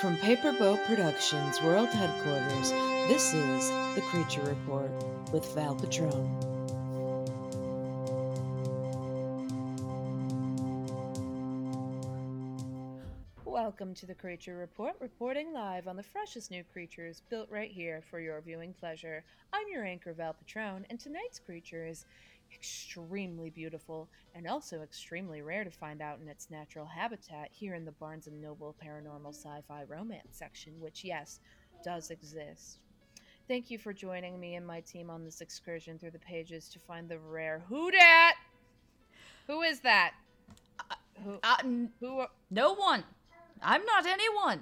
From Paperboat Productions World Headquarters, this is The Creature Report with Val Patron. Welcome to The Creature Report, reporting live on the freshest new creatures built right here for your viewing pleasure. I'm your anchor, Val Patron, and tonight's creature is extremely beautiful and also extremely rare to find out in its natural habitat here in the Barnes and Noble Paranormal Sci-Fi Romance section, which yes, does exist. Thank you for joining me and my team on this excursion through the pages to find the rare Who Dat? Who is that? Who? Uh, Who? Are, no one. I'm not anyone.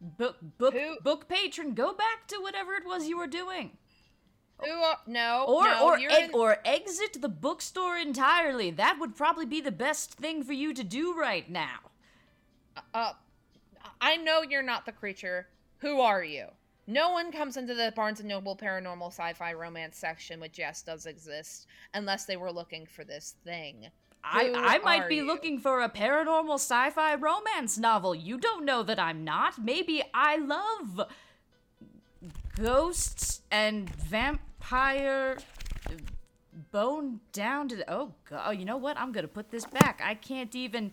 Book, book, Who- book patron. Go back to whatever it was you were doing, who? Are, no. or no, or e- in- or exit the bookstore entirely. That would probably be the best thing for you to do right now. uh, I know you're not the creature. Who are you? No one comes into the Barnes and Noble paranormal sci-fi romance section, which yes does exist, unless they were looking for this thing. I Who I might be you? looking for a paranormal sci-fi romance novel. You don't know that I'm not. Maybe I love ghosts and vampire bone down to the oh god oh, you know what? I'm gonna put this back. I can't even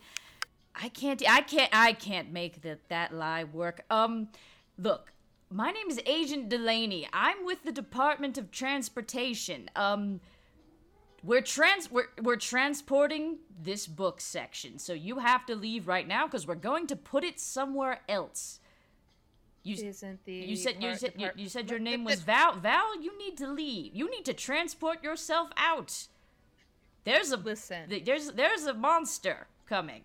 i can't i can't i can't make that that lie work. Um look my name is agent delaney. I'm with the department of transportation. Um we're trans we're, we're transporting this book section. So you have to leave right now because we're going to put it somewhere else you, Isn't the you said you said you, you said your name was Val. Val, you need to leave. You need to transport yourself out. There's a Listen. There's there's a monster coming,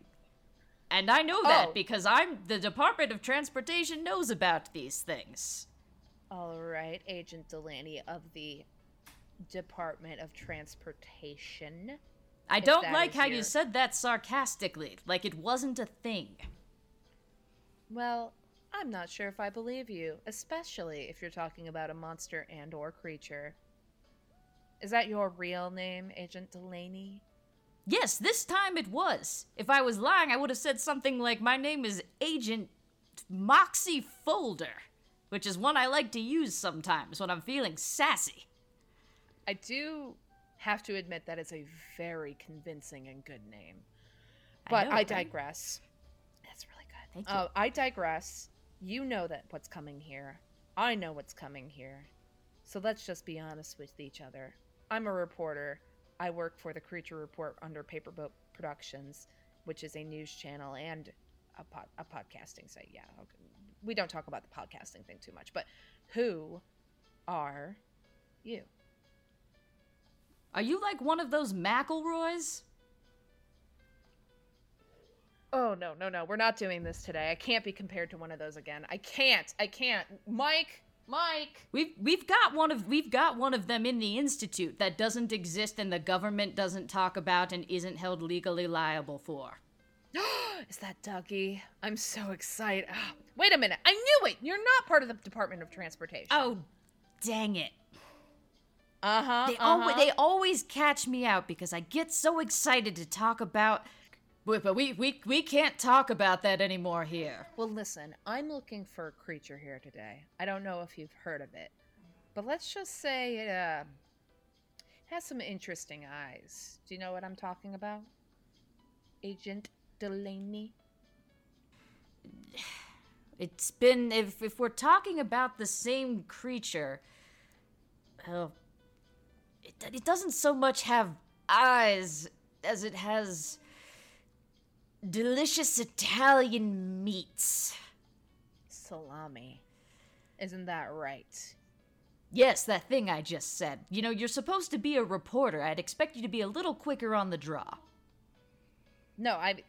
and I know that Oh. because I'm the Department of Transportation knows about these things. All right, Agent Delaney of the Department of Transportation. I don't like how your- you said that sarcastically, like it wasn't a thing. Well, I'm not sure if I believe you, especially if you're talking about a monster and or creature. Is that your real name, Agent Delaney? Yes, this time it was. If I was lying, I would have said something like, "My name is Agent Moxie Folder," which is one I like to use sometimes when I'm feeling sassy. I do have to admit that it's a very convincing and good name. I But know, I, digress. That's really good. Thank you. Uh, I digress. You know that what's coming here. I know what's coming here. So let's just be honest with each other. I'm a reporter. I work for the Creature Report under Paperboat Productions, which is a news channel and a, a podcasting site. Yeah, okay. we don't talk about the podcasting thing too much. But who are you? Are you like one of those McElroys? Oh no, no, no. We're not doing this today. I can't be compared to one of those again. I can't. I can't. Mike, Mike. We've we've got one of we've got one of them in the institute that doesn't exist and the government doesn't talk about and isn't held legally liable for. Is that Dougie? I'm so excited. Wait a minute. I knew it. You're not part of the Department of Transportation. Oh, dang it. uh-huh. They uh-huh. always they always catch me out because I get so excited to talk about but we, we we can't talk about that anymore here. Well, listen. I'm looking for a creature here today. I don't know if you've heard of it, but let's just say it uh, has some interesting eyes. Do you know what I'm talking about? Agent Delaney. It's been if if we're talking about the same creature, oh, it it doesn't so much have eyes as it has delicious Italian meats. Salami. Isn't that right? Yes, that thing I just said. You know, you're supposed to be a reporter. I'd expect you to be a little quicker on the draw. No, I,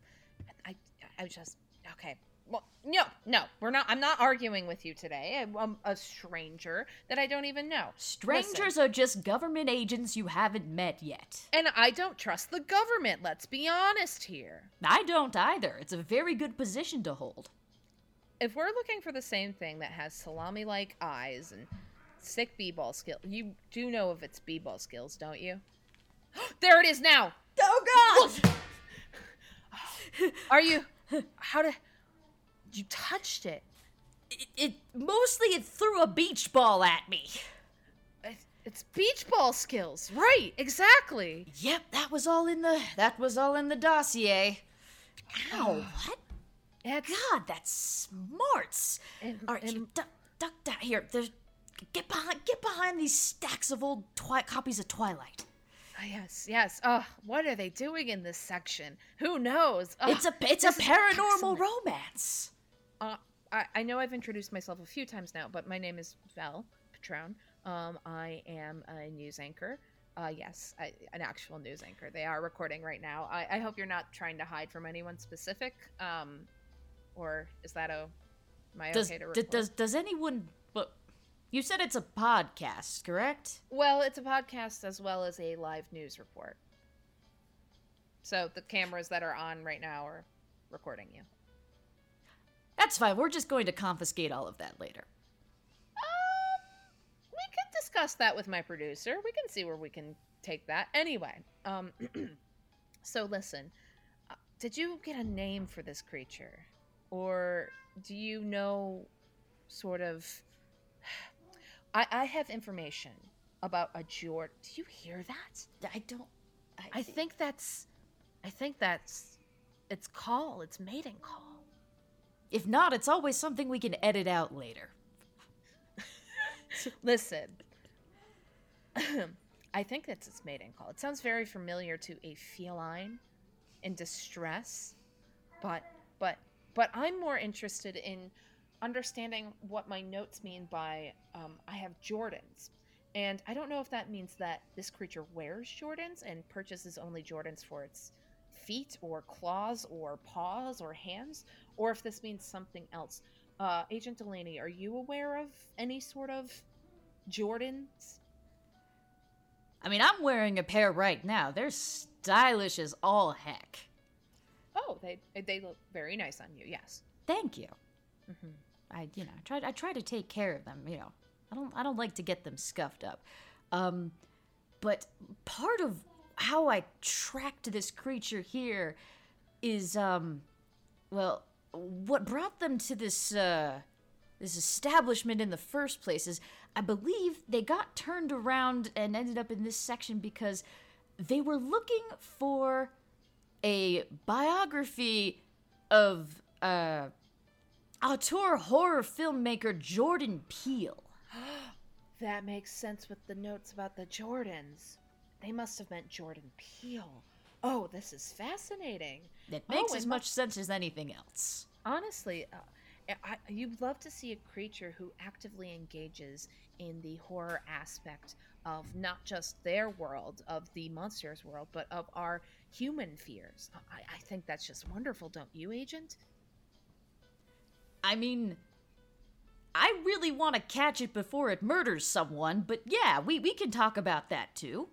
I, I just okay. Well, no, no, we're not. I'm not arguing with you today. I'm, a stranger that I don't even know. Strangers Listen, are just government agents you haven't met yet. and I don't trust the government. Let's be honest here. I don't either. It's a very good position to hold. If we're looking for the same thing that has salami-like eyes and sick b-ball skill, you do know of its b-ball skills, don't you? there it is now. Oh God! Are you? How to? You touched it. It, it mostly it threw a beach ball at me. It's- beach ball skills. Right, exactly. Yep, that was all in the that was all in the dossier. Ow! What? It's, God, that's smarts. And- all right, and- here, duck, duck down here. There's, get behind, get behind these stacks of old twi- copies of Twilight. Ah, yes, yes. Oh, what are they doing in this section? Who knows? Ugh, it's a it's a paranormal romance. Uh, I, I know I've introduced myself a few times now, but my name is Val Patron. Um, I am a news anchor. Uh, yes, I, an actual news anchor. They are recording right now. I, I hope you're not trying to hide from anyone specific. Um, or is that a? Am I Does okay to report? does does anyone? Well, you said it's a podcast, correct? Well, it's a podcast as well as a live news report. So the cameras that are on right now are recording you. That's fine. We're just going to confiscate all of that later. Um, we can discuss that with my producer. We can see where we can take that. Anyway, um, so listen, uh, did you get a name for this creature, or do you know, sort of? I I have information about a Jord. Do you hear that? I don't. I think that's, I think that's, its call. Its mating call. If not, it's always something we can edit out later. Listen. I think that's its mating call. It sounds very familiar to a feline in distress, but but but I'm more interested in understanding what my notes mean by um, I have Jordans, and I don't know if that means that this creature wears Jordans and purchases only Jordans for its feet or claws or paws or hands, or if this means something else. Uh, Agent Delaney, are you aware of any sort of Jordans? I mean, I'm wearing a pair right now. They're stylish as all heck. Oh, they they look very nice on you. Yes. Thank you. hmm I, you know, I try. I try to take care of them. You know, I don't. I don't like to get them scuffed up. Um, but part of how I tracked this creature here is, um, well, what brought them to this uh, this establishment in the first place is I believe they got turned around and ended up in this section because they were looking for a biography of uh auteur horror filmmaker Jordan Peele. That makes sense with the notes about the Jordans. They must have meant Jordan Peele. Oh, this is fascinating. It makes Oh, as much sense as anything else. Honestly, uh, I, you'd love to see a creature who actively engages in the horror aspect of not just their world, of the monsters world, but of our human fears. I, I think that's just wonderful, don't you, Agent? I mean, I really want to catch it before it murders someone, but yeah, we, we can talk about that too.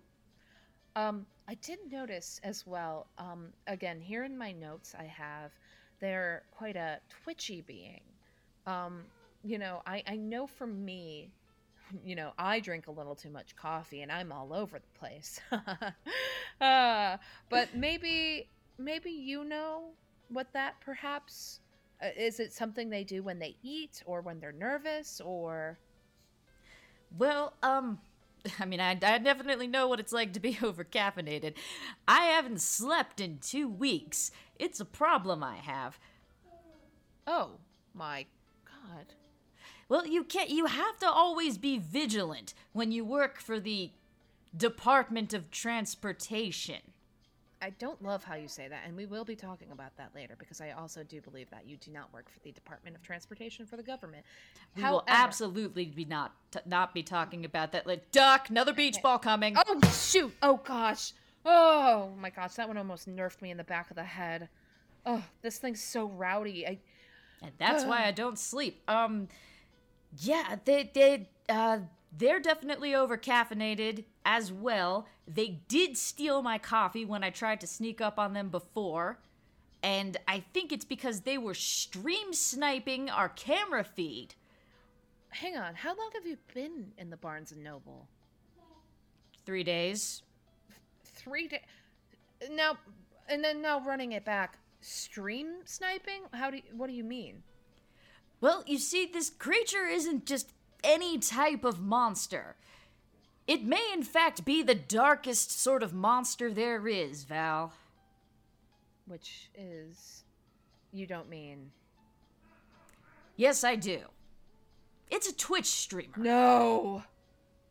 Um, I did notice as well. Um, again, here in my notes, I have they're quite a twitchy being. Um, you know, I I know for me, you know, I drink a little too much coffee and I'm all over the place. uh, but maybe maybe you know what that perhaps uh, is. It something they do when they eat or when they're nervous or Well, um, I mean, I, I definitely know what it's like to be overcaffeinated. I haven't slept in two weeks. It's a problem I have. oh my god. Well, you can't. You have to always be vigilant when you work for the Department of Transportation. I don't love how you say that, and we will be talking about that later because I also do believe that you do not work for the Department of Transportation for the government. We will absolutely be not t- not be talking about that. Like, duck, another beach ball coming. Oh shoot! Oh gosh! Oh my gosh! That one almost nerfed me in the back of the head. Oh, this thing's so rowdy. I and that's why I don't sleep. Um, yeah, they they uh they're definitely over caffeinated as well. They did steal my coffee when I tried to sneak up on them before, and I think it's because they were stream sniping our camera feed. hang on. How long have you been in the Barnes and Noble? Three days. Three days. Now, and then now running it back. Stream sniping? How do you, what do you mean? Well, you see, this creature isn't just any type of monster. It may, in fact, be the darkest sort of monster there is, Val. Which is. You don't mean. Yes, I do. It's a Twitch streamer. No!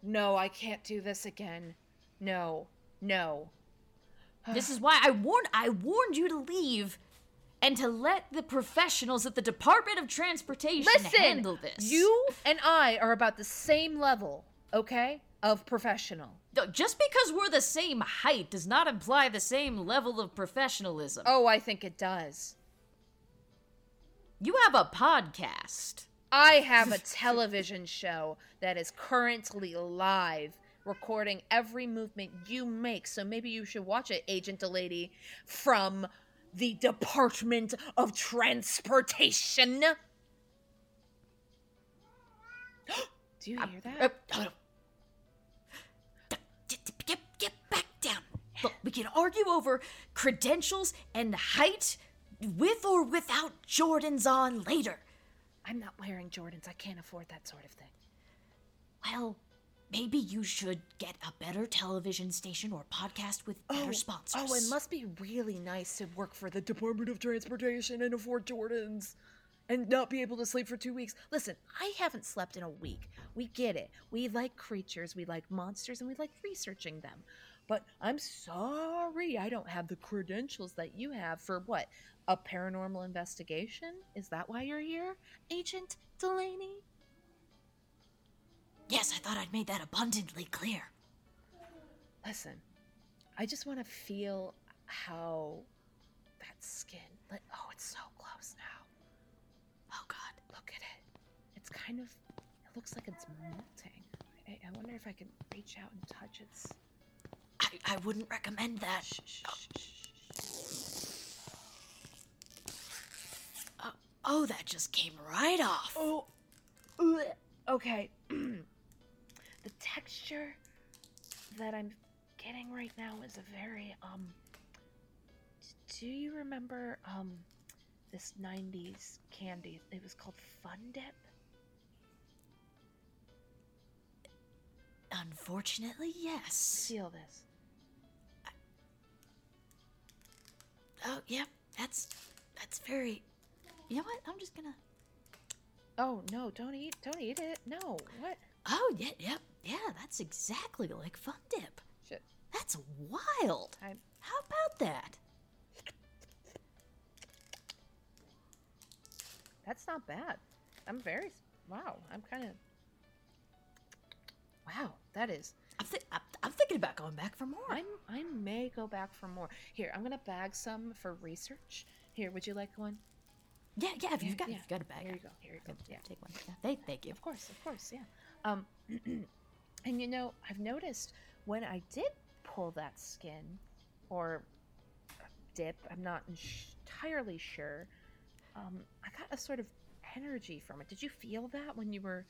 No, I can't do this again. No. No. This is why I warned I warned you to leave and to let the professionals at the Department of Transportation Listen! handle this. You and I are about the same level, okay? Of professional. Just because we're the same height does not imply the same level of professionalism. Oh, I think it does. You have a podcast. I have a television show that is currently live, recording every movement you make. So maybe you should watch it, Agent Delaney, from the Department of Transportation. Do you uh, hear that? Uh, Get, get, get back down. Look, we can argue over credentials and height with or without Jordans on later. I'm not wearing Jordans. I can't afford that sort of thing. Well, maybe you should get a better television station or podcast with better oh, sponsors. Oh, it must be really nice to work for the Department of Transportation and afford Jordans and not be able to sleep for two weeks. Listen, I haven't slept in a week. We get it. We like creatures, we like monsters, and we like researching them. But I'm sorry, I don't have the credentials that you have for what? A paranormal investigation? Is that why you're here, Agent Delaney? Yes, I thought I'd made that abundantly clear. Listen, I just want to feel how that skin. Let, oh, it's so close now. Oh God. Look at it. It's kind of. It looks like it's melting. I, I wonder if I can reach out and touch its. I, I wouldn't recommend that. Shh, shh, shh. Oh, oh, that just came right off. Oh. Okay. the texture that I'm getting right now is a very um. Do you remember um, this '90s candy? It was called Fun Dip. Unfortunately, yes. Seal this. Oh, yeah. That's that's very. You know what? I'm just gonna. Oh no! Don't eat! Don't eat it! No! What? Oh, yeah, yep, yeah. That's exactly like Fun Dip. Shit! That's wild. I'm. How about that? That's not bad. I'm very. Wow. I'm kind of. Wow. That is. I'm, thi- I'm, I'm thinking about going back for more. I'm. I may go back for more. Here, I'm gonna bag some for research. Here, would you like one? yeah, yeah. If you've got, yeah. you've got a bag, Here you go. Here you go. Yeah, take one. Yeah, thank, thank you. Of course, of course, yeah. Um, and you know, I've noticed when I did pull that skin or dip, I'm not entirely sure. Um, I got a sort of energy from it. Did you feel that when you were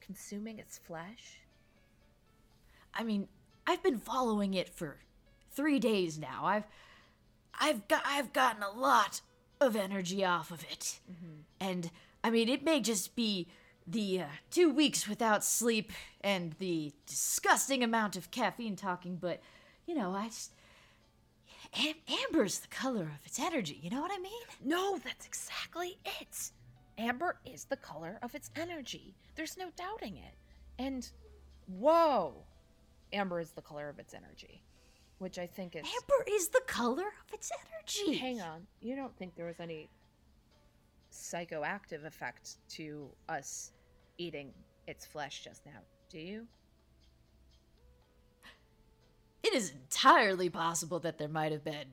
consuming its flesh? I mean, I've been following it for three days now. I've, I've got, I've gotten a lot of energy off of it, and I mean, it may just be the uh, two weeks without sleep and the disgusting amount of caffeine talking, but you know, I just. Am- amber's the color of its energy. You know what I mean? No, that's exactly it. Amber is the color of its energy. There's no doubting it. And whoa, amber is the color of its energy, which I think is. Amber is the color of its energy. Hang on, you don't think there was any psychoactive effect to us eating its flesh just now, do you? It is entirely possible that there might have been,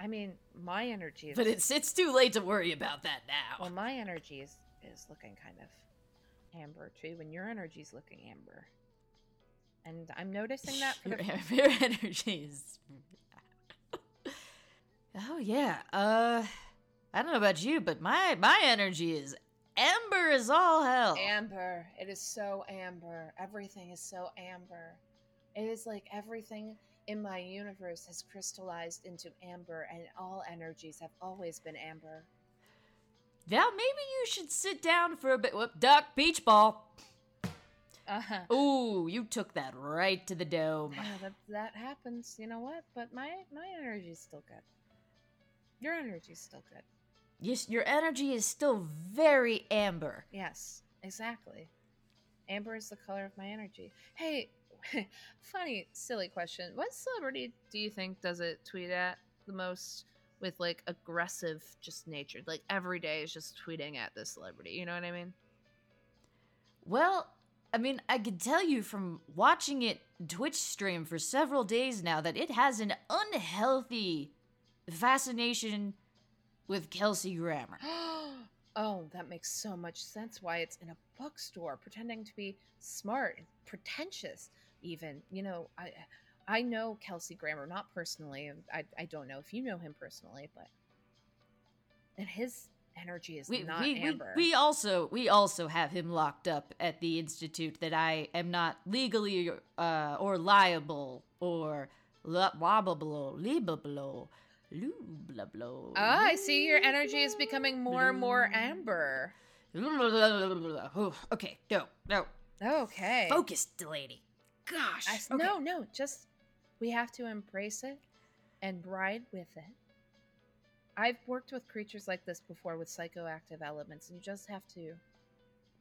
I mean, my energy is. but it's it's too late to worry about that now. Well, my energy is, is looking kind of amber too, and your energy's looking amber. And I'm noticing that for your, the your energy is. oh yeah. Uh, I don't know about you, but my my energy is amber as all hell. Amber. It is so amber. Everything is so amber. It is like everything in my universe has crystallized into amber, and all energies have always been amber. Val, maybe you should sit down for a bit. Whoop, duck, beach ball. Uh-huh. Ooh, you took that right to the dome. That, that happens. You know what? But my my energy's still good. Your energy's still good. Yes, your energy is still very amber. Yes, exactly. Amber is the color of my energy. Hey, funny, silly question. What celebrity do you think does it tweet at the most with like aggressive just nature? Like every day is just tweeting at this celebrity. You know what I mean? Well, I mean, I can tell you from watching it Twitch stream for several days now that it has an unhealthy fascination with Kelsey Grammer. oh, that makes so much sense why it's in a bookstore pretending to be smart and pretentious even. You know, I I know Kelsey Grammer not personally. I I don't know if you know him personally, but and his energy is we, not we, amber. We, we also we also have him locked up at the institute that I am not legally uh, or liable or blah blah blah liable Lubla Ah, I see your energy is becoming more and more amber. Okay, no, no. Okay. Focus, Delaney. Gosh. I, okay. No, no, just we have to embrace it and ride with it. I've worked with creatures like this before with psychoactive elements, and you just have to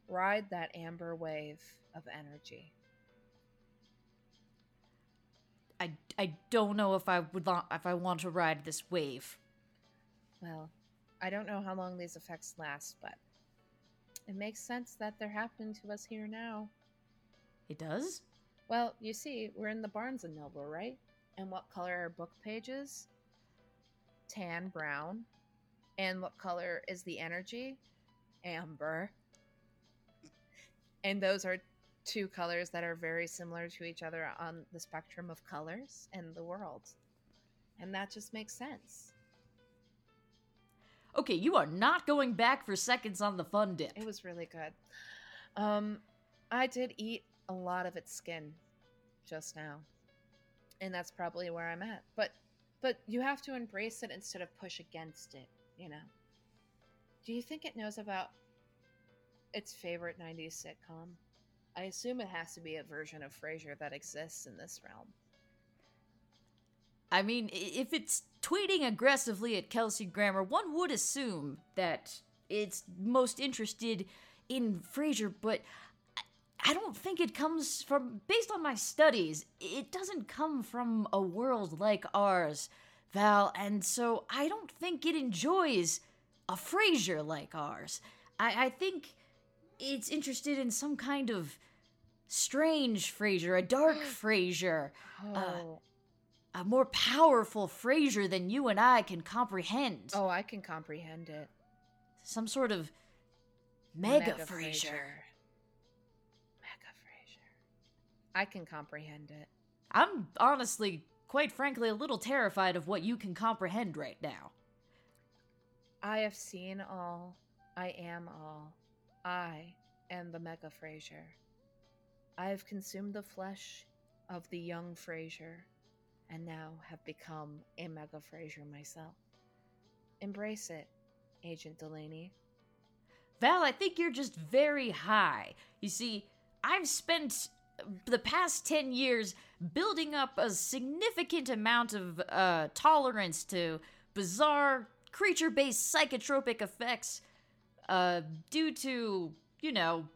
ride that amber wave of energy. I, I don't know if I would lo- if I want to ride this wave. Well, I don't know how long these effects last, but it makes sense that they're happening to us here now. It does? Well, you see, we're in the Barnes and Noble, right? And what color are book pages? Tan brown. And what color is the energy? Amber. And those are two colors that are very similar to each other on the spectrum of colors in the world. And that just makes sense. Okay, you are not going back for seconds on the fun dip. It was really good. Um, I did eat a lot of its skin just now, and that's probably where I'm at. But, but you have to embrace it instead of push against it. You know. Do you think it knows about its favorite '90s sitcom? I assume it has to be a version of Frasier that exists in this realm. I mean, if it's tweeting aggressively at Kelsey Grammer, one would assume that it's most interested in Frasier, but I don't think it comes from, based on my studies, it doesn't come from a world like ours, Val, and so I don't think it enjoys a Frasier like ours. I, I think it's interested in some kind of strange Frasier, a dark Frasier. Oh. Uh, a more powerful Frasier than you and I can comprehend. oh, I can comprehend it. Some sort of mega, Mega Frasier. Mega I can comprehend it. I'm honestly, quite frankly, a little terrified of what you can comprehend right now. I have seen all. I am all. I am the Mega Frasier. I have consumed the flesh of the young Frasier, and now have become a Mega Frasier myself. Embrace it, Agent Delaney. Val, I think you're just very high. You see, I've spent the past 10 years building up a significant amount of uh, tolerance to bizarre creature based psychotropic effects uh, due to, you know,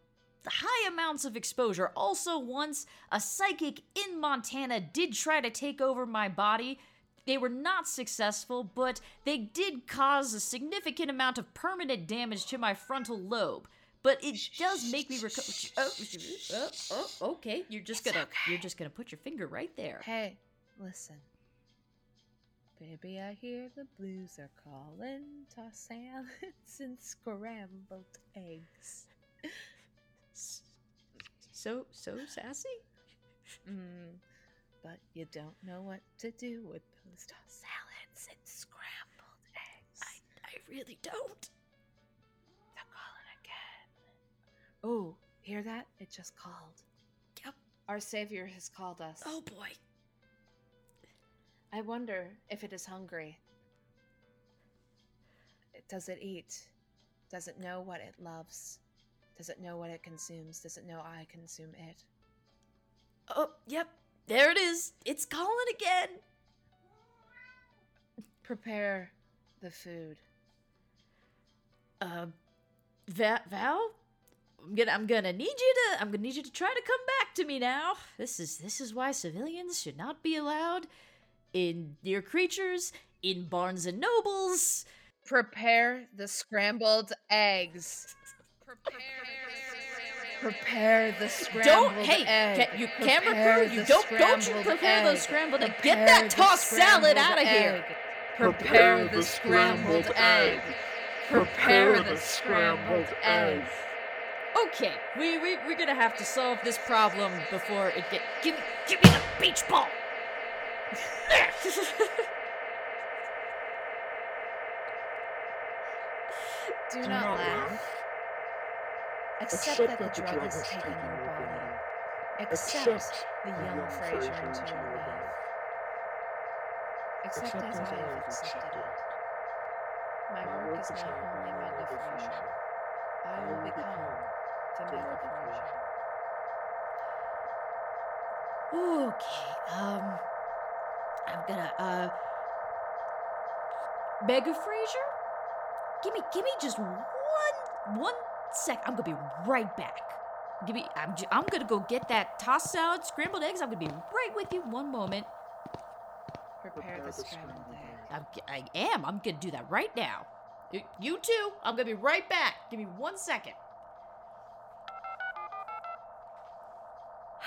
high amounts of exposure. Also, once a psychic in Montana did try to take over my body. They were not successful, but they did cause a significant amount of permanent damage to my frontal lobe. But it does make me recover. Oh, oh, oh, okay. You're just It's gonna okay. you're just gonna put your finger right there. Hey, listen. Baby, I hear the blues are calling. Toss salads and scrambled eggs. So so sassy. Mm, but you don't know what to do with those tossed salads and scrambled eggs. I I really don't. Oh, hear that? It just called. Yep. Our Savior has called us. Oh boy. I wonder if it is hungry. Does it eat? Does it know what it loves? Does it know what it consumes? Does it know I consume it? Oh, yep. There it is. It's calling again. Prepare the food. Uh, Va- Val, I'm gonna I'm gonna need you to I'm gonna need you to try to come back to me now. This is this is why civilians should not be allowed in near creatures in Barnes and Nobles. Prepare the scrambled eggs. Prepare the scrambled eggs. Don't hey egg. ca- you Prepare camera crew you don't don't you scrambled prepare those scrambled eggs. Prepare Get that tossed salad out of here. egg. Prepare the scrambled egg. Prepare the scrambled egg. Okay, we, we we're gonna have to solve this problem before it get give me give me the beach ball. Do not laugh. Accept that the drug is taking your body. Accept the young Frasier into your life. Accept as I have accepted it. My work is not only Mega Frasier. I will become the Mega Frasier. Okay, um, I'm gonna uh, Mega Frasier, give me give me just one one sec. I'm gonna be right back. Give me. I'm j- I'm gonna go get that tossed salad, scrambled eggs. I'm gonna be right with you. One moment. Prepare the scrambled egg. I'm, g- I am. I'm gonna do that right now. You too. I'm gonna be right back. Give me one second.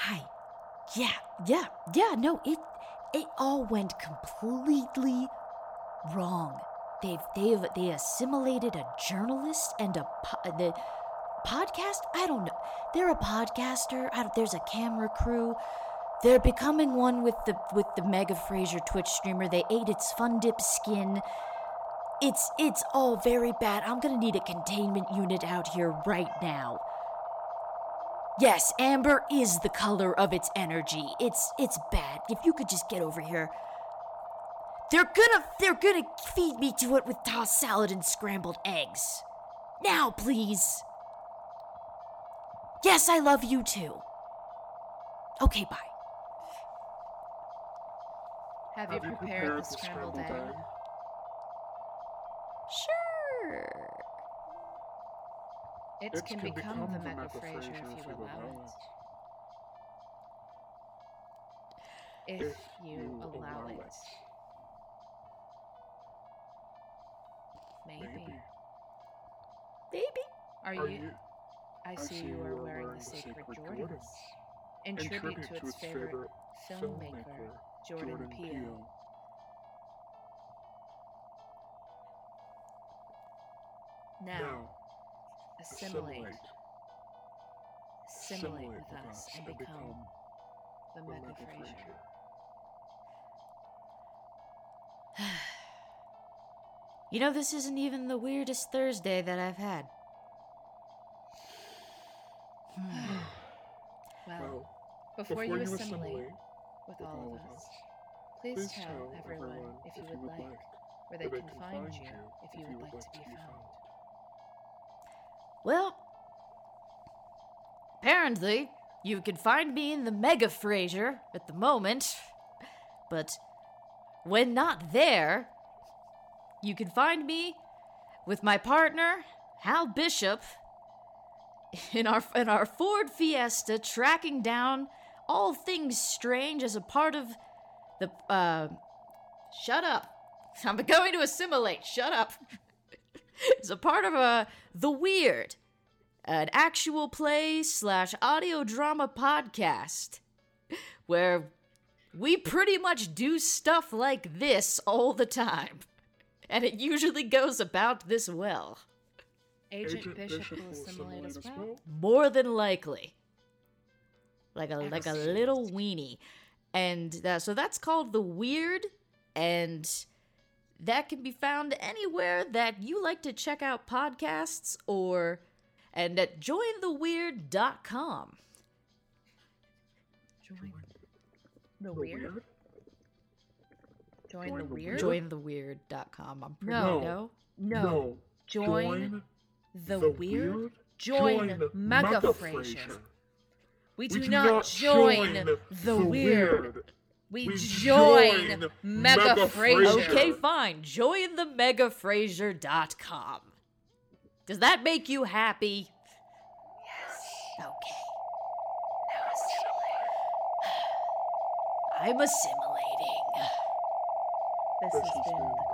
Hi. Yeah, yeah, yeah. No, it it all went completely wrong. They've they've they assimilated a journalist and a po- the podcast. I don't know. They're a podcaster. There's a camera crew. They're becoming one with the with the Mega Frasier Twitch streamer. They ate its fun dip skin. It's it's all very bad. I'm gonna need a containment unit out here right now. Yes, amber is the color of its energy. It's it's bad. If you could just get over here. They're gonna they're gonna feed me to it with tossed salad and scrambled eggs. Now, please. Yes, I love you too. Okay, bye. Have you prepared the scrambled egg? Sure. It can become the Mega Frasier if you allow it. If you allow it. Maybe. Maybe. Are Are you? you? I see you are wearing the sacred Jordans. In tribute to its favorite filmmaker, Jordan Peele. Now, assimilate, assimilate with us and become the Mega Frasier. You know, this isn't even the weirdest Thursday that I've had. Well, Well, before you assimilate with all of us, please tell everyone if you would like where they can find you if you would like to be found. Well, apparently, you can find me in the Mega Frasier at the moment, but when not there, you can find me with my partner, Hal Bishop, in our in our Ford Fiesta, tracking down all things strange as a part of the. Uh, shut up! I'm going to assimilate. Shut up. as a part of uh, the Weird, an actual play slash audio drama podcast, where we pretty much do stuff like this all the time, and it usually goes about this well. Agent, Bishop, will assimilate as well. More than likely. Like a like a little weenie. And uh, so that's called The Weird and that can be found anywhere that you like to check out podcasts or and at jointheweird.com. Join the weird. Join the weird. Jointheweird.com. I'm pretty No. no. No. Join the, weird, join, Mega Frasier. We do, not join, the weird. We, join, Mega, Frasier. Okay, fine. Join the megafrasier.com. Does that make you happy? Yes. Okay. Now assimilate. I'm assimilating. This has been